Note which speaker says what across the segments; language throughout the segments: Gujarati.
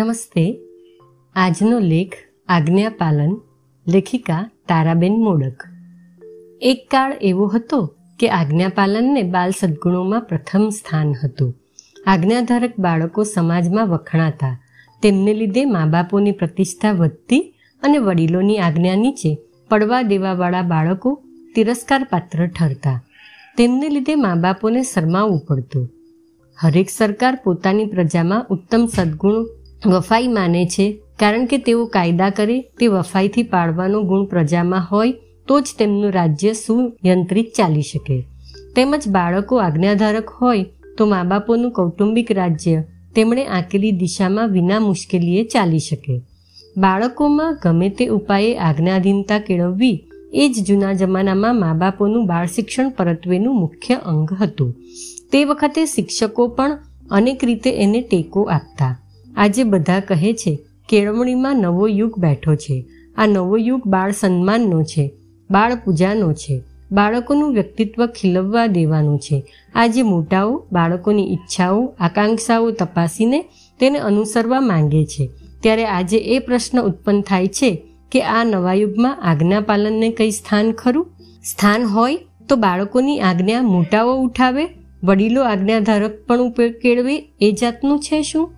Speaker 1: નમસ્તે. આજનો લેખ આજ્ઞાપાલન લેખિકા તારાબેન મોડક. એક કાળ એવો હતો કે આજ્ઞાપાલનને બાલ સદ્ગુણોમાં પ્રથમ સ્થાન હતું. આજ્ઞાધારક બાળકો સમાજમાં વખણાતા. તેમને લીધે મા બાપોની પ્રતિષ્ઠા વધતી અને વડીલોની આજ્ઞા નીચે પડવા દેવાવાળા બાળકો તિરસ્કાર પાત્ર ઠરતા. તેમને લીધે મા બાપોને શરમાવવું પડતું. હરેક સરકાર પોતાની પ્રજામાં ઉત્તમ સદ્ગુણ વફાઈ માને છે. કારણ કે તેઓ કાયદા કરે તે વફાઈથી પાડવાનો ગુણ પ્રજામાં હોય તો જ તેમનું રાજ્ય સુયંત્રિત ચાલી શકે. તેમજ બાળકો આજ્ઞાધારક હોય તો મા બાપોનું કૌટુંબિક રાજ્ય તેમણે આંકેલી દિશામાં વિના મુશ્કેલીએ ચાલી શકે. બાળકોમાં ગમે તે ઉપાયે આજ્ઞાધીનતા કેળવવી એ જ જૂના જમાનામાં મા બાપોનું બાળ શિક્ષણ પરત્વેનું મુખ્ય અંગ હતું. તે વખતે શિક્ષકો પણ અનેક રીતે એને ટેકો આપતા. આજે બધા કહે છે, કેળવણીમાં નવો યુગ બેઠો છે. આ નવો યુગ બાળ સન્માનનો છે, બાળ પૂજાનો છે. બાળકોનું વ્યક્તિત્વ ખીલવવા દેવાનું છે. આજે મોટાઓ બાળકોની ઈચ્છાઓ, આકાંક્ષાઓ તપાસીને તેને અનુસરવા માંગે છે. ત્યારે આજે એ પ્રશ્ન ઉત્પન્ન થાય છે કે આ નવા યુગમાં આજ્ઞા પાલનને કઈ સ્થાન ખરું? સ્થાન હોય તો બાળકોની આજ્ઞા મોટાઓ ઉઠાવે, વડીલો આજ્ઞાધારક પણ કેળવે એ જાતનું છે શું?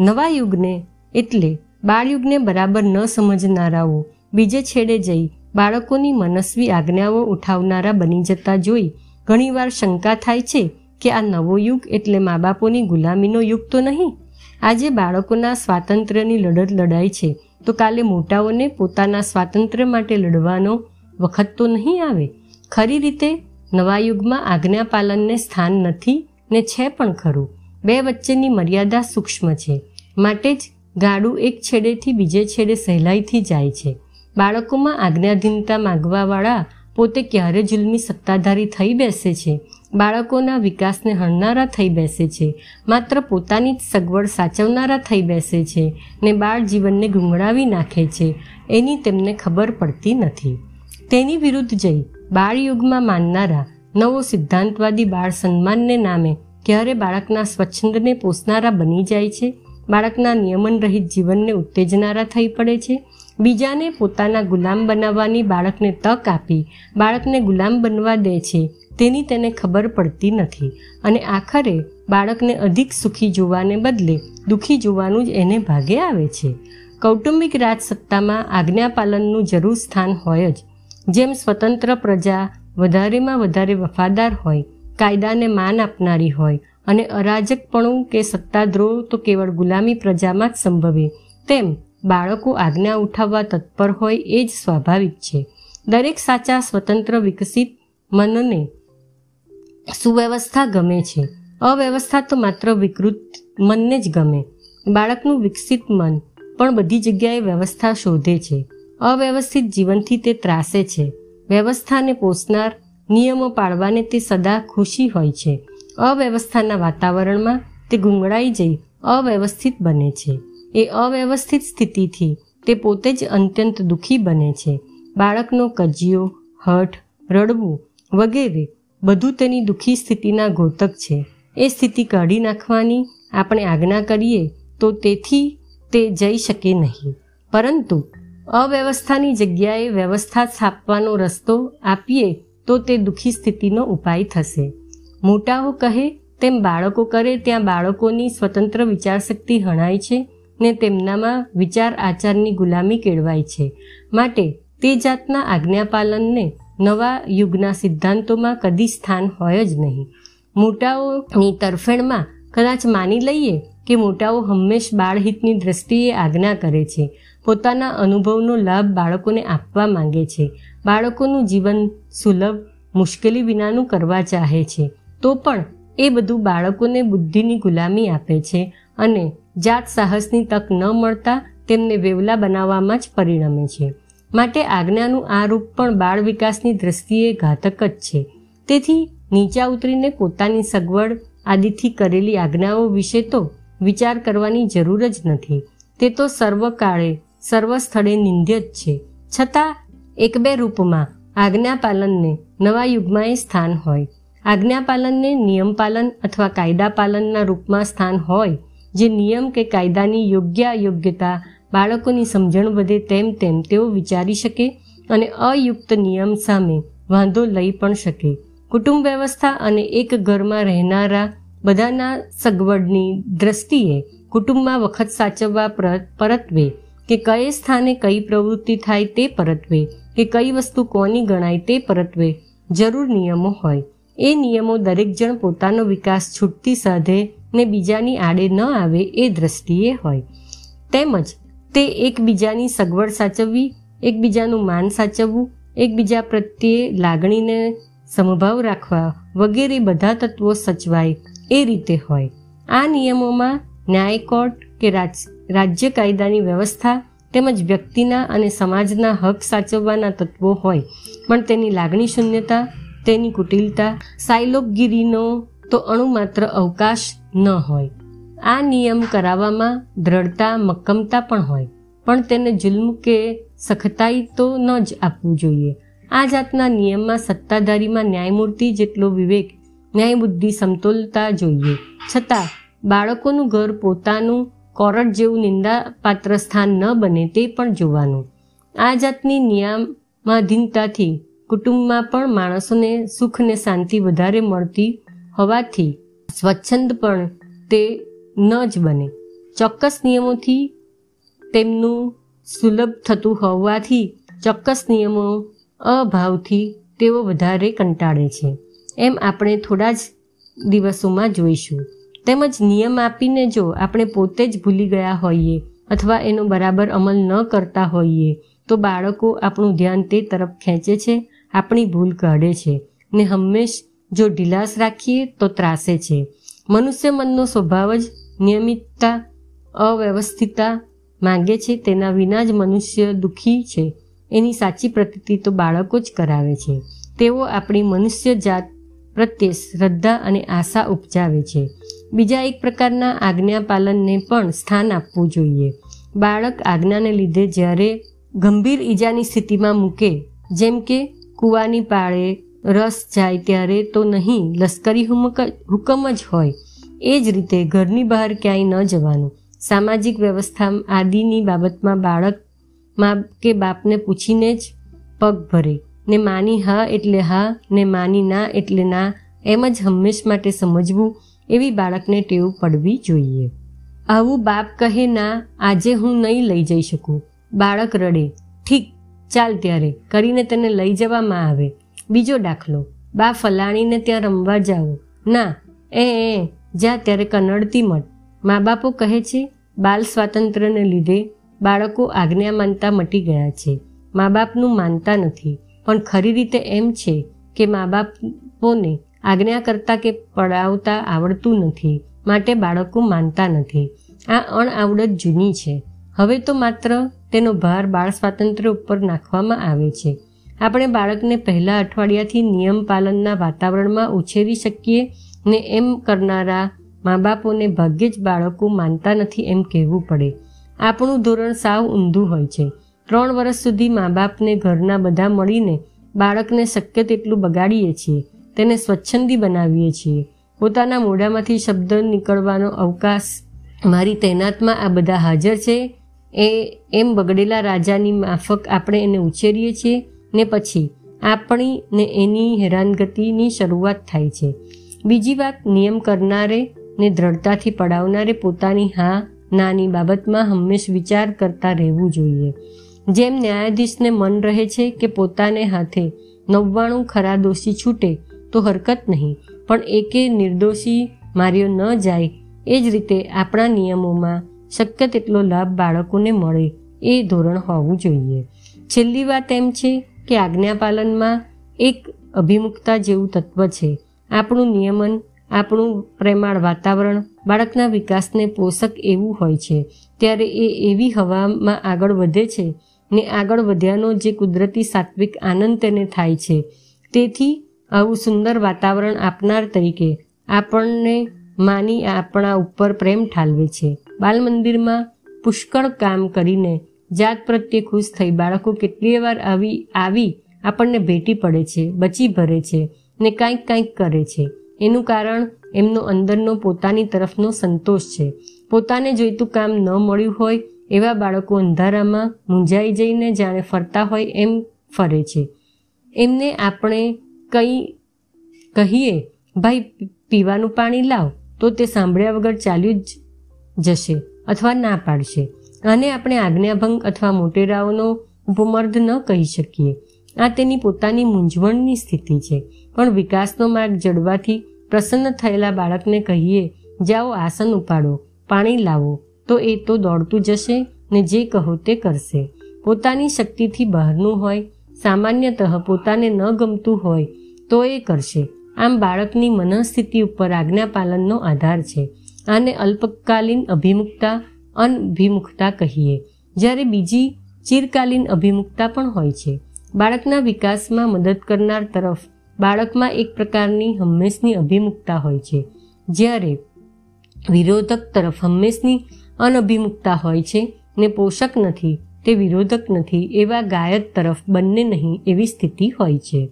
Speaker 1: નવા યુગને એટલે બાળયુગને બરાબર ન સમજનારાઓ બીજે છેડે જઈ બાળકોની મનસ્વી આજ્ઞાઓ ઉઠાવનારા બની જતા જોઈ ઘણીવાર શંકા થાય છે કે આ નવો યુગ એટલે મા બાપોની ગુલામીનો યુગ તો નહીં? આજે બાળકોના સ્વાતંત્ર્યની લડત લડાય છે તો કાલે મોટાઓને પોતાના સ્વાતંત્ર્ય માટે લડવાનો વખત તો નહીં આવે? ખરી રીતે નવા યુગમાં આજ્ઞાપાલનને સ્થાન નથી ને છે પણ ખરું. બે વચ્ચેની મર્યાદા સૂક્ષ્મ છે. માટે જ ગાડું એક છેડેથી બીજે છેડે સહેલાઈથી જાય છે. બાળકોમાં આજ્ઞાધીનતા માગવાવાળા પોતે ક્યારે જુલમી સત્તાધારી થઈ બેસે છે? બાળકોના વિકાસને હણનારા થઈ બેસે છે. માત્ર પોતાની જ સગવડ સાચવનારા થઈ બેસે છે ને બાળ જીવનને ગુંગળાવી નાખે છે. એની તેમને ખબર પડતી નથી. તેની વિરુદ્ધ જઈ બાળયુગમાં માનનારા નવો સિદ્ધાંતવાદી બાળ સન્માનને નામે ક્યારે બાળકના સ્વચ્છંદને પોષનારા બની જાય છે. બાળકના નિયમન રહિત જીવનને ઉત્તેજનારા થઈ પડે છે. બીજાને પોતાના ગુલામ બનાવવાની બાળકને તક આપી બાળકને ગુલામ બનવા દે છે. તેની તેને ખબર પડતી નથી અને આખરે બાળકને અધિક સુખી જોવાને બદલે દુઃખી જોવાનું જ એને ભાગે આવે છે. કૌટુંબિક રાજસત્તામાં આજ્ઞાપાલનનું જરૂર સ્થાન હોય જ. જેમ સ્વતંત્ર પ્રજા વધારેમાં વધારે વફાદાર હોય કાયદાને માન આપનારી હોય અને અરાજકપણું કે સત્તાદ્રોહ તો કેવળ ગુલામી પ્રજામાં જ સંભવે. તેમ બાળકો આજ્ઞા ઉઠાવવા તત્પર હોય એ જ સ્વાભાવિક છે. દરેક સાચા, સ્વતંત્ર, વિકસિત મનને સુવ્યવસ્થા ગમે છે. અવ્યવસ્થા તો માત્ર વિકૃત મનને જ ગમે. બાળકનું વિકસિત મન પણ બધી જગ્યાએ વ્યવસ્થા શોધે છે. અવ્યવસ્થિત જીવનથી તે ત્રાસે છે. વ્યવસ્થાને પોષનાર નિયમો પાળવાને તે સદા ખુશી હોય છે. અવ્યવસ્થાના વાતાવરણમાં તે ગુંગળાઈ જઈ અવ્યવસ્થિત બને છે. એ અવ્યવસ્થિત સ્થિતિથી તે પોતે જ અત્યંત દુઃખી બને છે. બાળકનો કજિયો, હઠ, રડવું વગેરે બધું તેની દુઃખી સ્થિતિના ઘોતક છે. એ સ્થિતિ કાઢી નાખવાની આપણે આજ્ઞા કરીએ તો તેથી તે જઈ શકે નહીં. પરંતુ અવ્યવસ્થાની જગ્યાએ વ્યવસ્થા સ્થાપવાનો રસ્તો આપીએ તો તે દુઃખી સ્થિતિનો ઉપાય થશે. મોટાઓ કહે, તેમ બાળકો કરે, ત્યાં બાળકોની સ્વતંત્ર વિચારશક્તિ હણાય છે ને તેમનામાં વિચાર આચારની ગુલામી કેળવાય છે. માટે તે જાતના આજ્ઞાપાલનને નવા યુગના સિદ્ધાંતોમાં કદી સ્થાન હોય જ નહીં. મોટાઓની તરફેણમાં કદાચ માની લઈએ કે મોટાઓ હંમેશ બાળહિતની દ્રષ્ટિએ આજ્ઞા કરે છે. પોતાના અનુભવનો લાભ બાળકોને આપવા માંગે છે. બાળકોનું જીવન સુલભ, મુશ્કેલી વિનાનું કરવા ચાહે છે. તો પણ એ બધું બાળકોને બુદ્ધિની ગુલામી આપે છે અને જાત સાહસની તક ન મળતા તેમને વેવલા બનાવવામાં જ પરિણમે છે. માટે આજ્ઞાનું આ રૂપ પણ બાળ વિકાસની દ્રષ્ટિએ ઘાતક જ છે. તેથી નીચા ઉતરીને પોતાની સગવડ આદિથી કરેલી આજ્ઞાઓ વિશે તો વિચાર કરવાની જરૂર જ નથી. તે તો સર્વકાળે સર્વ સ્થળે નિંદ્ય જ છે. છતાં, એક બે રૂપમાં આજ્ઞાપાલનને નવા યુગમાં એ સ્થાન હોય. આજ્ઞાપાલનને નિયમપાલન અથવા કાયદાપાલનના રૂપમાં સ્થાન હોય, જે નિયમ કે કાયદાની યોગ્ય યોગ્યતા બાળકોની સમજણ વધે તેમ તેમ તેઓ વિચારી શકે અને અયુક્ત નિયમ સામે વાંધો લઈ પણ શકે. કુટુંબ વ્યવસ્થા અને એક ઘરમાં રહેનારા બધાના સગવડની દ્રષ્ટિએ કુટુંબમાં વખત સાચવવા પરત્વે કે કયે સ્થાને કઈ પ્રવૃત્તિ થાય તે પરત્વે, કે કઈ વસ્તુ કોની ગણાય તે પરત્વે, જરૂર નિયમો હોય. એ નિયમો દરેક જણ પોતાનો વિકાસ છૂટતી સાધે ને બીજાની આડે ન આવે એ દ્રષ્ટિએ હોય. તેમજ તે એકબીજાની સગવડ સાચવવી, એકબીજાનું માન સાચવવું, એકબીજા પ્રત્યે લાગણીને સમભાવ રાખવા વગેરે બધા તત્વો સચવાય એ રીતે હોય. આ નિયમોમાં ન્યાય કોર્ટ કે રાજ્ય કાયદાની વ્યવસ્થા તેમજ વ્યક્તિના અને સમાજના હક સાચવવાના તત્વો હોય, પણ તેની લાગણી શૂન્યતા, તેની કુટિલતા સાયલોકગીરીનો તો અણુ માત્ર અવકાશ ન હોય. આ નિયમ કરાવવામાં દ્રઢતા, મક્કમતા પણ હોય, પણ તેને જુલ્મ કે સખતાઈ તો ન જ આપવું જોઈએ. આ જાતના નિયમમાં સત્તાધારીમાં ન્યાયમૂર્તિ જેટલો વિવેક, ન્યાયબુદ્ધિ સમતોલતા જોઈએ. છતાં, બાળકોનું ઘર પોતાનું કોરટ જેવું નિંદાપાત્ર સ્થાન ન બને તે પણ જોવાનું. આ જાતની નિયમાધીનતાથી કુટુંબમાં પણ માણસોને સુખ ને શાંતિ વધારે મળતી હોવાથી સ્વચ્છંદ પણ તે ન જ બને. ચોક્કસ નિયમોથી તેમનું સુલભ થતું હોવાથી ચોક્કસ નિયમો અભાવથી તેઓ વધારે કંટાળે છે. એમ આપણે થોડા જ દિવસોમાં જોઈશું. તેમજ નિયમ આપીને જો આપણે પોતે જ ભૂલી ગયા હોઈએ અથવા એનો બરાબર અમલ ન કરતા હોઈએ, તો બાળકો આપણું ધ્યાન તે તરફ ખેંચે છે, આપણી ભૂલ કાઢે છે ને હંમેશ જો ઢીલાસ રાખીએ તો ત્રાસે છે. મનુષ્ય મનનો સ્વભાવ જ નિયમિતતા, અવ્યવસ્થિતતા માંગે છે, તેના વિના જ મનુષ્ય દુઃખી છે. એની સાચી પ્રતિતિ તો બાળકો જ કરાવે છે. તેઓ આપણી મનુષ્ય જાત પ્રત્યે શ્રદ્ધા અને આશા ઉપજાવે છે. બીજા એક પ્રકારના આજ્ઞા પાલનને પણ સ્થાન આપવું જોઈએ. બાળક આજ્ઞાને લીધે જ્યારે ગંભીર ઈજાની સ્થિતિમાં મૂકે, જેમ કે કૂવાની પાળે રસ જાય ત્યારે તો નહીં, લશ્કરી હુકમ જ હોય. એ જ રીતે ઘરની બહાર ક્યાંય ન જવાનું. સામાજિક વ્યવસ્થા આદિની બાબતમાં બાળક મા કે બાપને પૂછીને જ પગ ભરે. ને માની હા એટલે હા, ને માની ના એટલે ના એમ જ હંમેશ માટે સમજવું એવી બાળકને ટેવ પડવી જોઈએ. આવું બાપ કહે, ના, આજે હું નહીં લઈ જઈ શકું. બાળક રડે. ઠીક, ચાલ ત્યારે. કરીને તેને લઈ જવામાં આવે. બીજો દાખલો. બા ફલાણીને ત્યાં રમવા જાઓ. ના, એ એ જા ત્યારે કનડતી મટ મા બાપો કહે છે, બાલ સ્વાતંત્ર્યને લીધે બાળકો આજ્ઞા માનતા મટી ગયા છે. મા બાપનું માનતા નથી. પણ ખરી રીતે એમ છે કે મા બાપોને આજ્ઞા કરતા કે પડાવતા આવડતું નથી, માટે બાળકો માનતા નથી. આ અણઆવડત જૂની છે. હવે તો માત્ર તેનો ભાર બાળ સ્વાતંત્ર્ય ઉપર નાખવામાં આવે છે. આપણે બાળકને પહેલા અઠવાડિયાથી નિયમ પાલનના વાતાવરણમાં ઉછેરી શકીએ ને એમ કરનારા મા બાપોને ભાગ્યે જ બાળકો માનતા નથી એમ કહેવું પડે. આપણું ધોરણ સાવ ઊંધું હોય છે. ત્રણ વર્ષ સુધી મા બાપને ઘરના બધા મળીને બાળકને શક્ય તેટલું બગાડીએ છીએ. તેને સ્વચ્છંદી બનાવીએ છીએ. પોતાના મોઢામાંથી શબ્દ નીકળવાનો અવકાશ મારી તૈનાતમાં આ બધા હાજર છે. એ, એમ બગડેલા રાજાની માફક આપણે એને ઉછેરીએ છીએ ને પછી આપણી ને એની હેરાનગતિની શરૂઆત થાય છે. બીજી વાત, નિયમ કરનારે ને દ્રઢતાથી પડાવનારે પોતાની હા, નાની બાબતમાં હંમેશ વિચાર કરતા રહેવું જોઈએ. જેમ ન્યાયાધીશને મન રહે છે કે પોતાને હાથે નવ્વાણું ખરા દોષી છૂટે તો હરકત નહીં. પણ એકે નિર્દોષી માર્યો ન જાય. એ જ રીતે આપણા નિયમોમાં શક્ય તેટલો લાભ બાળકોને મળે એ ધોરણ હોવું જોઈએ. છેલ્લી વાત એમ છે કે આજ્ઞાપાલનમાં એક અભિમુખતા જેવું તત્વ છે. આપણું નિયમન, આપણું પ્રેમાળ વાતાવરણ, બાળકના વિકાસને પોષક એવું હોય છે. ત્યારે એ એવી હવામાં આગળ વધે છે ને આગળ વધ્યાનો જે કુદરતી સાત્વિક આનંદ તેને થાય છે. તેથી આવું સુંદર વાતાવરણ આપનાર તરીકે આપણને માની આપણા ઉપર પ્રેમ ઠાલવે છે. બાલ મંદિરમાં પુષ્કળ કામ કરીને જાત પ્રત્યે ખુશ થઈ બાળકો કેટલીય વાર આવી આવી આપણને ભેટી પડે છે, બચી ભરે છે ને કાંઈક કાંઈક કરે છે. એનું કારણ એમનો અંદરનો પોતાની તરફનો સંતોષ છે. પોતાને જોઈતું કામ ન મળ્યું હોય, એવા બાળકો અંધારામાં મૂંઝાઈ જઈને જાણે ફરતા હોય એમ ફરે છે. એમને આપણે કંઈ કહીએ, ભાઈ, પીવાનું પાણી લાવ. તો તે સાંભળ્યા વગર ચાલ્યું જ જશે અથવા ના પાડશે. આને આપણે આજ્ઞાભંગ અથવા મોટેરાઓનો ઉપમર્દ ન કહી શકીએ. આ તેની પોતાની મૂંઝવણની સ્થિતિ છે. પણ વિકાસનો માર્ગ જડવાથી પ્રસન્ન થયેલા બાળકને કહીએ, જાઓ આસન ઉપાડો, પાણી લાવો. તો એ તો દોડતું જશે ને જે કહો તે કરશે. પોતાની શક્તિથી બહારનું હોય, સામાન્યતઃ પોતાને ન ગમતું હોય તો એ કરશે. આમ બાળકની મનઃસ્થિતિ ઉપર આજ્ઞાપાલનનો આધાર છે. આને અલ્પકાલીન અભિમુખતા, અનભિમુખતા કહીએ. જ્યારે બીજી ચિરકાલીન અભિમુખતા પણ હોય છે. બાળકના વિકાસમાં મદદ કરનાર તરફ બાળકમાં એક પ્રકારની હંમેશની અભિમુખતા હોય છે. જ્યારે વિરોધક તરફ હંમેશની અનભિમુખતા હોય છે ને પોષક નથી, તે વિરોધક નથી એવા ગાયક તરફ બંને નહીં એવી સ્થિતિ હોય છે.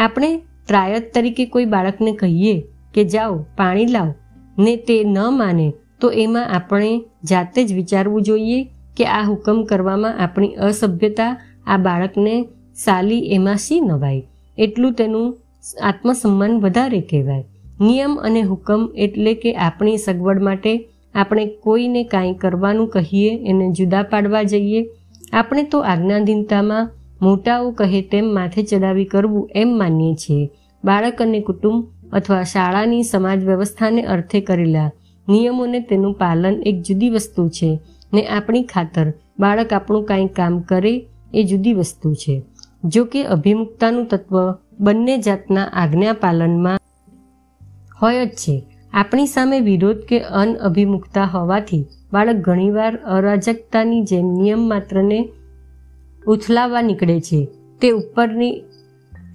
Speaker 1: આપણે ટ્રાયત તરીકે કોઈ બાળકને કહીએ કે જાઓ, પાણી લાવ, ને તે ન માને, તો એમાં આપણે જાતે જ વિચારવું જોઈએ કે આ હુકમ કરવામાં આપણી અસભ્યતા આ બાળકને સાલી એમાં શી નવાય? એટલું તેનું આત્મસન્માન વધારે કહેવાય. નિયમ અને હુકમ એટલે કે આપણી સગવડ માટે આપણે કોઈને કાંઈ કરવાનું કહીએ, એને જુદા પાડવા જઈએ. આપણે તો આજ્ઞાધીનતામાં મોટાઓ કહે તેમ માથે ચડાવી કરવું એમ માનીએ છીએ. બાળક અને કુટુંબ અથવા શાળાની સમાજ વ્યવસ્થાને અર્થે કરેલા નિયમોને તેનું પાલન એક જુદી વસ્તુ છે ને આપણી ખાતર બાળક આપણું કાંઈ કામ કરે એ જુદી વસ્તુ છે. જો કે અભિમુખતાનું તત્વ બંને જાતના આજ્ઞા પાલનમાં હોય જ છે. આપણી સામે વિરોધ કે અનઅભિમુખતા હોવાથી બાળક ઘણીવાર અરાજકતાની જેમ નિયમ માત્રને ઉથલાવવા નીકળે છે. તે ઉપરની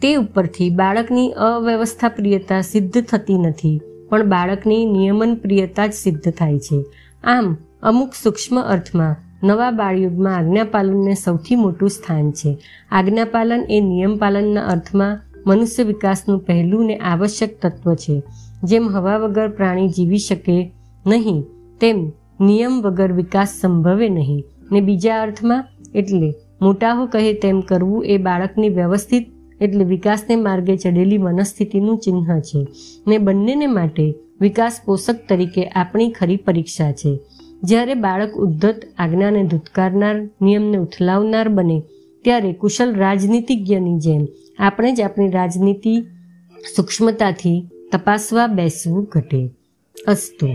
Speaker 1: તે ઉપરથી બાળકની અવ્યવસ્થા પ્રિયતા સિદ્ધ થતી નથી, પણ બાળકની નિયમન પ્રિયતા જ સિદ્ધ થાય છે. આમ, અમુક સૂક્ષ્મ અર્થમાં, નવા બાળયુગમાં આજ્ઞાપાલનને સૌથી મોટું સ્થાન છે. આજ્ઞાપાલન એ નિયમપાલનના અર્થમાં મનુષ્ય વિકાસનું પહેલું ને આવશ્યક તત્વ છે. જેમ હવા વગર પ્રાણી જીવી શકે નહીં, તેમ નિયમ વગર વિકાસ સંભવે નહીં. ને બીજા અર્થમાં, એટલે મોટાઓ કહે તેમ કરવું એ બાળકની વ્યવસ્થિત એટલે વિકાસને માર્ગે ચડેલી મનસ્થિતિનું ચિહ્ન છે. ને બંનેને માટે વિકાસ પોષક તરીકે આપણી ખરી પરીક્ષા છે. જ્યારે બાળક ઉદ્ધત આજ્ઞાને ધૂતકારનાર, નિયમને ઉથલાવનાર બને, ત્યારે કુશલ રાજનીતિજ્ઞની જેમ આપણે જ આપણી રાજનીતિ સૂક્ષ્મતાથી તપાસવા બેસવું ઘટે. અસ્તુ.